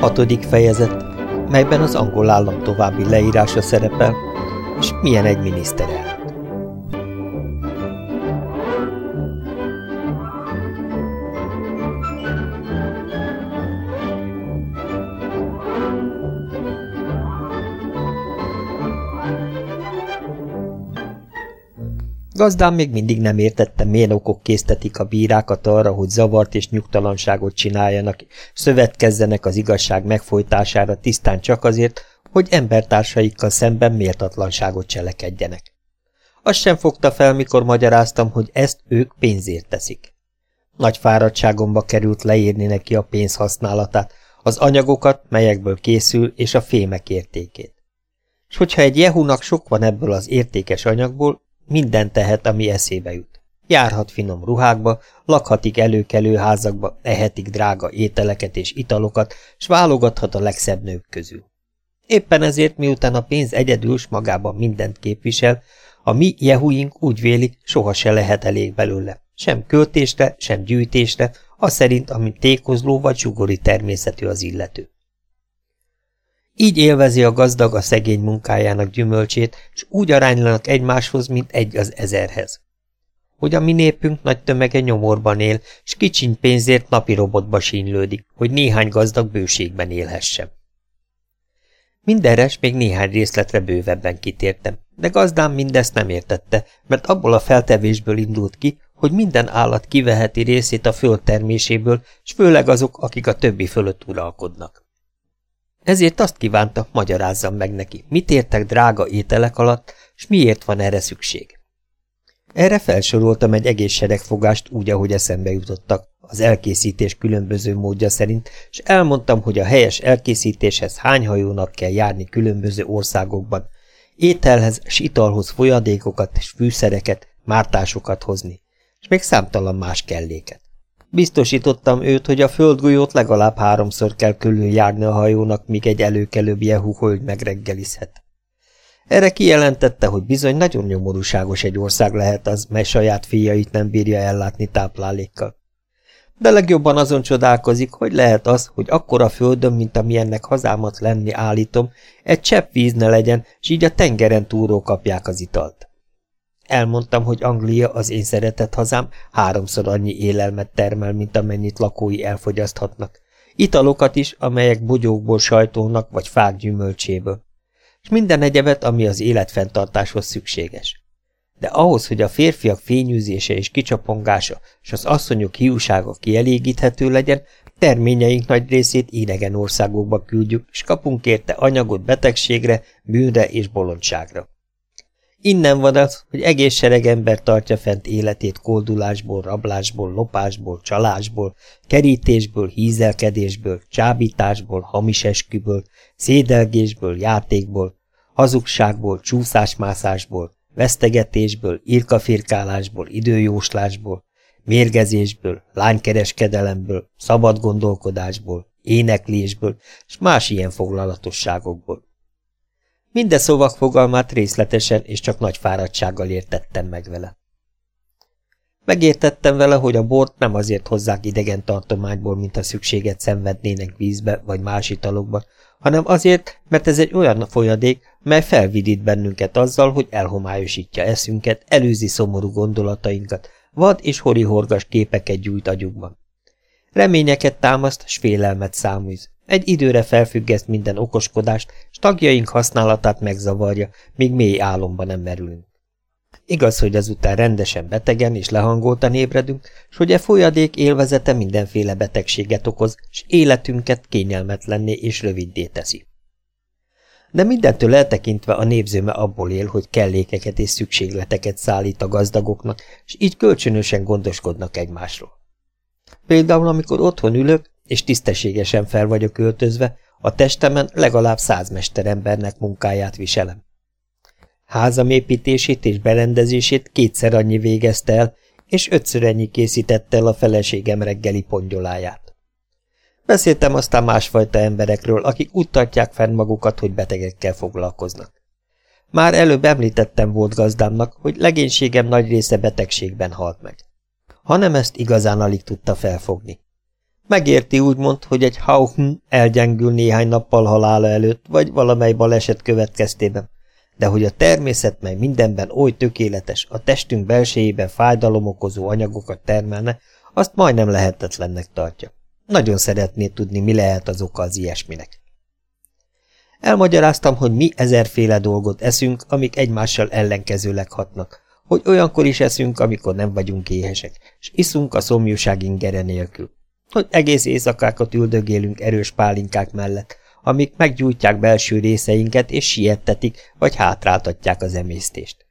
Hatodik fejezet, melyben az angol állam további leírása szerepel, és milyen egy miniszterelnök. Gazdám még mindig nem értette, milyen okok késztetik a bírákat arra, hogy zavart és nyugtalanságot csináljanak, szövetkezzenek az igazság megfojtására tisztán csak azért, hogy embertársaikkal szemben méltatlanságot cselekedjenek. Azt sem fogta fel, mikor magyaráztam, hogy ezt ők pénzért teszik. Nagy fáradtságomba került leírni neki a pénz használatát, az anyagokat, melyekből készül, és a fémek értékét. És hogyha egy jehunak sok van ebből az értékes anyagból, minden tehet, ami eszébe jut. Járhat finom ruhákba, lakhatik előkelő házakba, ehetik drága ételeket és italokat, s válogathat a legszebb nők közül. Éppen ezért, miután a pénz egyedül s magában mindent képvisel, a mi jehuink úgy vélik, soha se lehet elég belőle. Sem költésre, sem gyűjtésre, az szerint, amint tékozló vagy sugori természetű az illető. Így élvezi a gazdag a szegény munkájának gyümölcsét, és úgy aránylanak egymáshoz, mint egy az ezerhez. Hogy a mi népünk nagy tömege nyomorban él, és kicsiny pénzért napi robotba sínylődik, hogy néhány gazdag bőségben élhessen. Mindenre s még néhány részletre bővebben kitértem, de gazdám mindezt nem értette, mert abból a feltevésből indult ki, hogy minden állat kiveheti részét a föld terméséből, s főleg azok, akik a többi fölött uralkodnak. Ezért azt kívánta, magyarázzam meg neki, mit értek drága ételek alatt, s miért van erre szükség. Erre felsoroltam egy egész seregfogást úgy, ahogy eszembe jutottak, az elkészítés különböző módja szerint, és elmondtam, hogy a helyes elkészítéshez hány hajónak kell járni különböző országokban, ételhez s italhoz folyadékokat és fűszereket, mártásokat hozni, és még számtalan más kelléket. Biztosítottam őt, hogy a földgolyót legalább háromszor kell külön járni a hajónak, míg egy előkelőbb Jehu hogy megreggelizhet. Erre kijelentette, hogy bizony nagyon nyomorúságos egy ország lehet az, mely saját fiait nem bírja ellátni táplálékkal. De legjobban azon csodálkozik, hogy lehet az, hogy akkora földön, mint amilyennek hazámat lenni állítom, egy csepp víz ne legyen, s így a tengeren túró kapják az italt. Elmondtam, hogy Anglia, az én szeretett hazám, háromszor annyi élelmet termel, mint amennyit lakói elfogyaszthatnak. Italokat is, amelyek bogyókból sajtónak, vagy fák gyümölcséből. És minden egyebet, ami az életfenntartáshoz szükséges. De ahhoz, hogy a férfiak fényűzése és kicsapongása, és az asszonyok hiúsága kielégíthető legyen, terményeink nagy részét idegen országokba küldjük, és kapunk érte anyagot betegségre, bűnre és bolondságra. Innen van az, hogy egész sereg ember tartja fent életét koldulásból, rablásból, lopásból, csalásból, kerítésből, hízelkedésből, csábításból, hamis esküből, szédelgésből, játékból, hazugságból, csúszásmászásból, vesztegetésből, irkafirkálásból, időjóslásból, mérgezésből, lánykereskedelemből, szabad gondolkodásból, éneklésből, és más ilyen foglalatosságokból. Minden szovak fogalmát részletesen és csak nagy fáradtsággal értettem meg vele. Megértettem vele, hogy a bort nem azért hozzák idegen tartományból, mint a szükséget szenvednének vízbe vagy más italokba, hanem azért, mert ez egy olyan folyadék, mely felvidít bennünket azzal, hogy elhomályosítja eszünket, előzi szomorú gondolatainkat, vad és horihorgas képeket gyújt agyukban. Reményeket támaszt, s félelmet száműz. Egy időre felfüggeszt minden okoskodást, tagjaink használatát megzavarja, míg mély álomba nem merülünk. Igaz, hogy ezután rendesen betegen és lehangoltan ébredünk, s hogy e folyadék élvezete mindenféle betegséget okoz, s életünket kényelmetlenné és röviddé teszi. De mindentől eltekintve a népzőme abból él, hogy kellékeket és szükségleteket szállít a gazdagoknak, és így kölcsönösen gondoskodnak egymásról. Például, amikor otthon ülök, és tisztességesen fel vagyok öltözve, a testemen legalább száz mesterembernek munkáját viselem. Házam építését és berendezését kétszer annyi végezte el, és ötször ennyi készítette el a feleségem reggeli pongyoláját. Beszéltem aztán másfajta emberekről, akik úgy tartják fenn magukat, hogy betegekkel foglalkoznak. Már előbb említettem volt gazdámnak, hogy legénységem nagy része betegségben halt meg. Hanem ezt igazán alig tudta felfogni. Megérti úgymond, hogy egy Hauchen elgyengül néhány nappal halála előtt, vagy valamely baleset következtében, de hogy a természet mely mindenben oly tökéletes, a testünk belsejében fájdalom okozó anyagokat termelne, azt majdnem lehetetlennek tartja. Nagyon szeretné tudni, mi lehet az oka az ilyesminek. Elmagyaráztam, hogy mi ezerféle dolgot eszünk, amik egymással ellenkezőleg hatnak, hogy olyankor is eszünk, amikor nem vagyunk éhesek, és iszunk a szomjúság ingere nélkül, hogy egész éjszakákat üldögélünk erős pálinkák mellett, amik meggyújtják belső részeinket és siettetik, vagy hátráltatják az emésztést.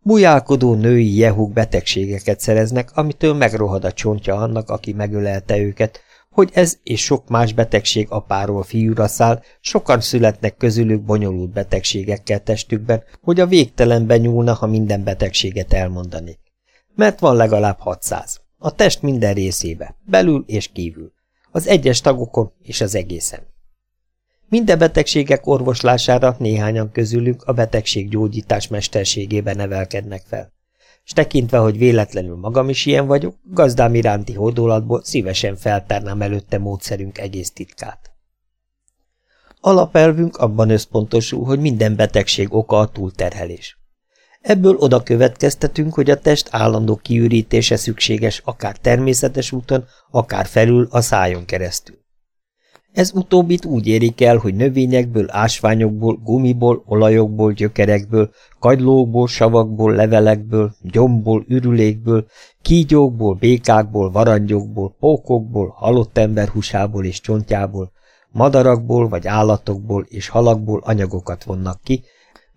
Bujálkodó női jehúk betegségeket szereznek, amitől megrohad a csontja annak, aki megölelte őket, hogy ez és sok más betegség apáról fiúra száll, sokan születnek közülük bonyolult betegségekkel testükben, hogy a végtelenben nyúlna, ha minden betegséget elmondanék. Mert van legalább 600. A test minden részébe, belül és kívül. Az egyes tagokon és az egészen. Minden betegségek orvoslására néhányan közülük a betegség gyógyítás mesterségében nevelkednek fel. S tekintve, hogy véletlenül magam is ilyen vagyok, gazdám iránti hódolatból szívesen feltárnám előtte módszerünk egész titkát. Alapelvünk abban összpontosul, hogy minden betegség oka a túlterhelés. Ebből oda következtetünk, hogy a test állandó kiürítése szükséges akár természetes úton, akár felül a szájon keresztül. Ez utóbbit úgy érik el, hogy növényekből, ásványokból, gumiból, olajokból, gyökerekből, kagylókból, savakból, levelekből, gyomból, ürülékből, kígyókból, békákból, varangyokból, pókokból, halott ember húsából és csontjából, madarakból vagy állatokból és halakból anyagokat vonnak ki,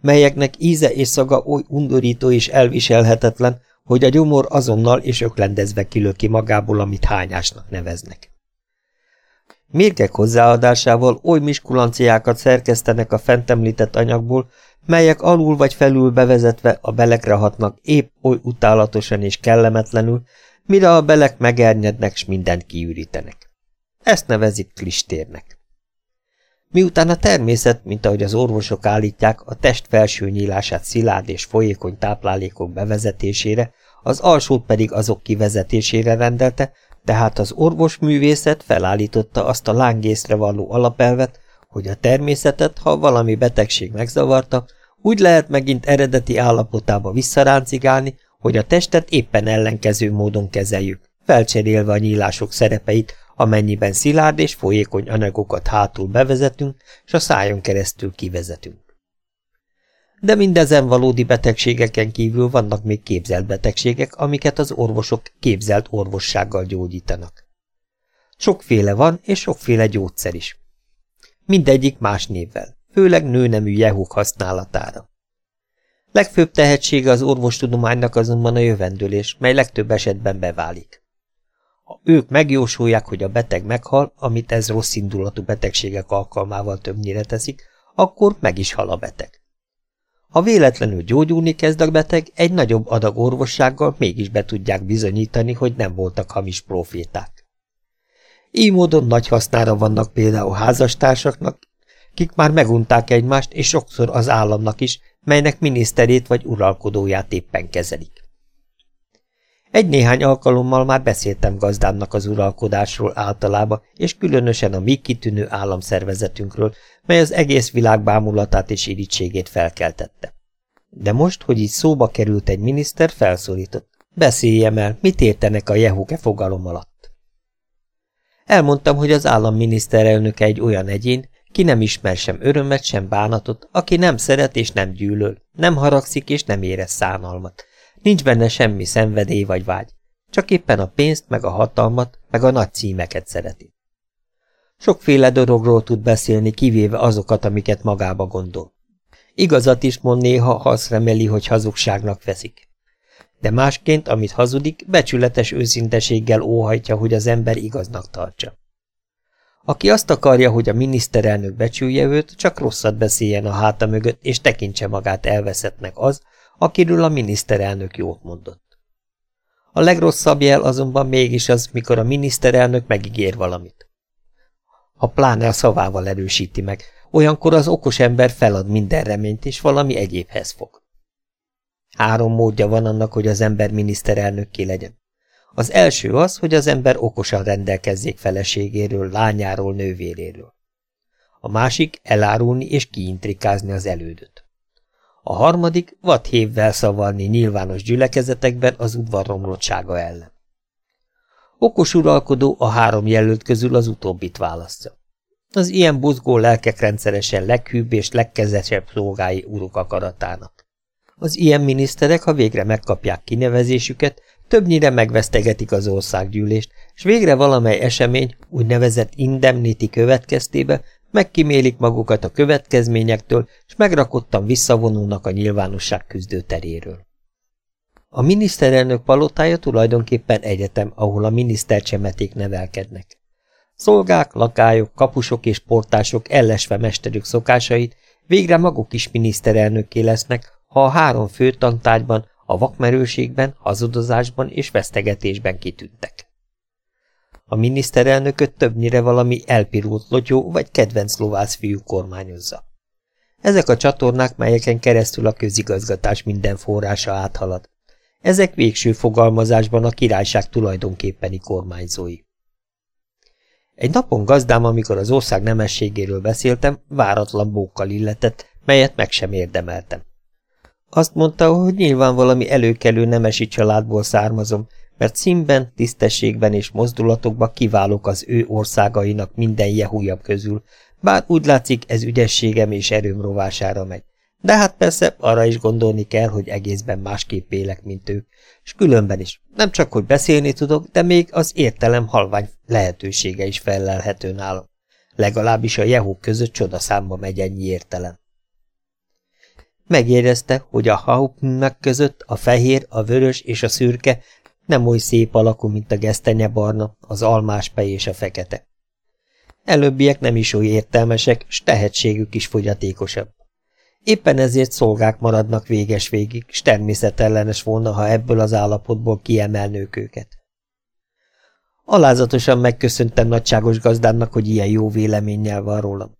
melyeknek íze és szaga oly undorító és elviselhetetlen, hogy a gyomor azonnal és öklendezve kilöki magából, amit hányásnak neveznek. Mérgek hozzáadásával oly miskulanciákat szerkesztenek a fent említett anyagból, melyek alul vagy felül bevezetve a belekre hatnak épp oly utálatosan és kellemetlenül, mire a belek megernyednek, s mindent kiürítenek. Ezt nevezik klistérnek. Miután a természet, mint ahogy az orvosok állítják, a test felső nyílását szilárd és folyékony táplálékok bevezetésére, az alsót pedig azok kivezetésére rendelte, tehát az orvosművészet felállította azt a lángészre való alapelvet, hogy a természetet, ha valami betegség megzavarta, úgy lehet megint eredeti állapotába visszaráncigálni, hogy a testet éppen ellenkező módon kezeljük, felcserélve a nyílások szerepeit, amennyiben szilárd és folyékony anyagokat hátul bevezetünk, és a szájon keresztül kivezetünk. De mindezen valódi betegségeken kívül vannak még képzelt betegségek, amiket az orvosok képzelt orvossággal gyógyítanak. Sokféle van, és sokféle gyógyszer is. Mindegyik más névvel, főleg nőnemű jehúk használatára. Legfőbb tehetsége az orvostudománynak azonban a jövendőlés, mely legtöbb esetben beválik. Ők megjósolják, hogy a beteg meghal, amit ez rossz indulatú betegségek alkalmával többnyire teszik, akkor meg is hal a beteg. Ha véletlenül gyógyulni kezd a beteg, egy nagyobb adag orvossággal mégis be tudják bizonyítani, hogy nem voltak hamis proféták. Így módon nagy hasznára vannak például házastársaknak, kik már megunták egymást, és sokszor az államnak is, melynek miniszterét vagy uralkodóját éppen kezelik. Egy-néhány alkalommal már beszéltem gazdámnak az uralkodásról általában, és különösen a mi kitűnő államszervezetünkről, mely az egész világ bámulatát és irítségét felkeltette. De most, hogy így szóba került egy miniszter, felszólított. Beszéljem el, mit értenek a jehuke fogalom alatt. Elmondtam, hogy az állam miniszterelnöke egy olyan egyén, ki nem ismer sem örömet, sem bánatot, aki nem szeret és nem gyűlöl, nem haragszik és nem érez szánalmat, Nincs benne semmi szenvedély vagy vágy, csak éppen a pénzt, meg a hatalmat, meg a nagy címeket szereti. Sokféle dologról tud beszélni, kivéve azokat, amiket magába gondol. Igazat is mond néha, ha azt remeli, hogy hazugságnak veszik. De másként, amit hazudik, becsületes őszinteséggel óhajtja, hogy az ember igaznak tartsa. Aki azt akarja, hogy a miniszterelnök becsülje őt, csak rosszat beszéljen a háta mögött, és tekintse magát elveszettnek az, akiről a miniszterelnök jót mondott. A legrosszabb jel azonban mégis az, mikor a miniszterelnök megígér valamit. Ha pláne a szavával erősíti meg, olyankor az okos ember felad minden reményt, és valami egyébhez fog. Három módja van annak, hogy az ember miniszterelnök ki legyen. Az első az, hogy az ember okosan rendelkezzék feleségéről, lányáról, nővéréről. A másik elárulni és kiintrikázni az elődöt. A harmadik vadhévvel szavarni nyilvános gyülekezetekben az udvar romlottsága ellen. Okos uralkodó a három jelölt közül az utóbbit választja. Az ilyen buzgó lelkek rendszeresen leghűbb és legkezesebb szolgái uruk akaratának. Az ilyen miniszterek, ha végre megkapják kinevezésüket, többnyire megvesztegetik az országgyűlést, és végre valamely esemény, úgynevezett indemnity következtébe megkimélik magukat a következményektől, és megrakottan visszavonulnak a nyilvánosság küzdő teréről. A miniszterelnök palotája tulajdonképpen egyetem, ahol a minisztercsemeték nevelkednek. Szolgák, lakályok, kapusok és portások ellesve mesterük szokásait végre maguk is miniszterelnökké lesznek, ha a három fő a vakmerőségben, hazudozásban és vesztegetésben kitűntek. A miniszterelnököt többnyire valami elpirult lotyó vagy kedvenc lovász fiú kormányozza. Ezek a csatornák, melyeken keresztül a közigazgatás minden forrása áthalad. Ezek végső fogalmazásban a királyság tulajdonképpeni kormányzói. Egy napon gazdám, amikor az ország nemességéről beszéltem, váratlan bókkal illetett, melyet meg sem érdemeltem. Azt mondta, hogy nyilván valami előkelő nemesi családból származom, mert színben, tisztességben és mozdulatokban kiválok az ő országainak minden jehújabb közül, bár úgy látszik ez ügyességem és erőm rovására megy. De hát persze arra is gondolni kell, hogy egészben másképp élek, mint ők, és különben is. Nem csak, hogy beszélni tudok, de még az értelem halvány lehetősége is felelhető nálam. Legalábbis a jehók között csodaszámba megy ennyi értelem. Megérezte, hogy a hauptnak között a fehér, a vörös és a szürke nem oly szép alakú, mint a gesztenye barna, az almáspej és a fekete. Előbbiek nem is oly értelmesek, s tehetségük is fogyatékosabb. Éppen ezért szolgák maradnak véges végig, s természetellenes volna, ha ebből az állapotból kiemelnők őket. Alázatosan megköszöntem nagyságos gazdámnak, hogy ilyen jó véleménnyel van rólam.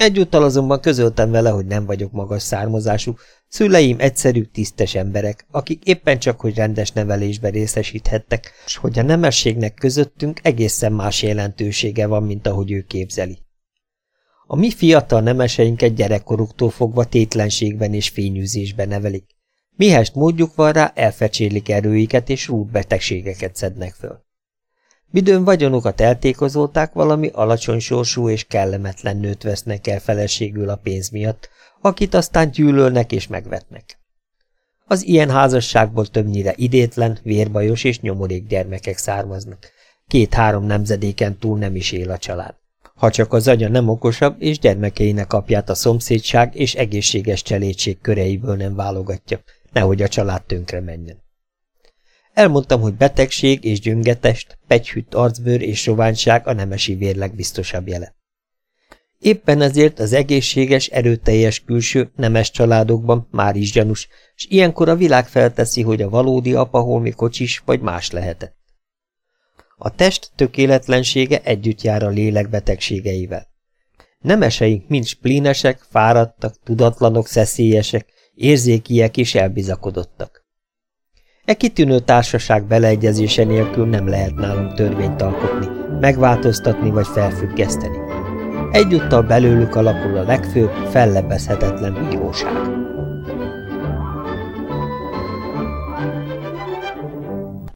Egyúttal azonban közöltem vele, hogy nem vagyok magas származású, szüleim egyszerű, tisztes emberek, akik éppen csak, hogy rendes nevelésbe részesíthettek, és hogy a nemességnek közöttünk egészen más jelentősége van, mint ahogy ő képzeli. A mi fiatal nemeseinket gyerekkoruktól fogva tétlenségben és fényűzésben nevelik. Mihest módjuk van rá, elfecsélik erőiket és rút betegségeket szednek föl. Midőn vagyonukat eltékozolták, valami alacsony sorsú és kellemetlen nőt vesznek el feleségül a pénz miatt, akit aztán gyűlölnek és megvetnek. Az ilyen házasságból többnyire idétlen, vérbajos és nyomorék gyermekek származnak. Két-három nemzedéken túl nem is él a család. Ha csak az anya nem okosabb, és gyermekeinek apját a szomszédság és egészséges cselédség köreiből nem válogatja, nehogy a család tönkre menjen. Elmondtam, hogy betegség és gyöngetest, pegyhűtt arcbőr és soványság a nemesi vérleg biztosabb jele. Éppen ezért az egészséges, erőteljes külső, nemes családokban már is gyanús, és ilyenkor a világ felteszi, hogy a valódi apa holmi kocsis vagy más lehetett. A test tökéletlensége együtt jár a lélek betegségeivel. Nemeseink mind splínesek, fáradtak, tudatlanok, szeszélyesek, érzékiek és elbizakodottak. E kitűnő társaság beleegyezése nélkül nem lehet nálunk törvényt alkotni, megváltoztatni vagy felfüggeszteni. Egyúttal belőlük alakul a legfőbb, fellebbezhetetlen bíróság.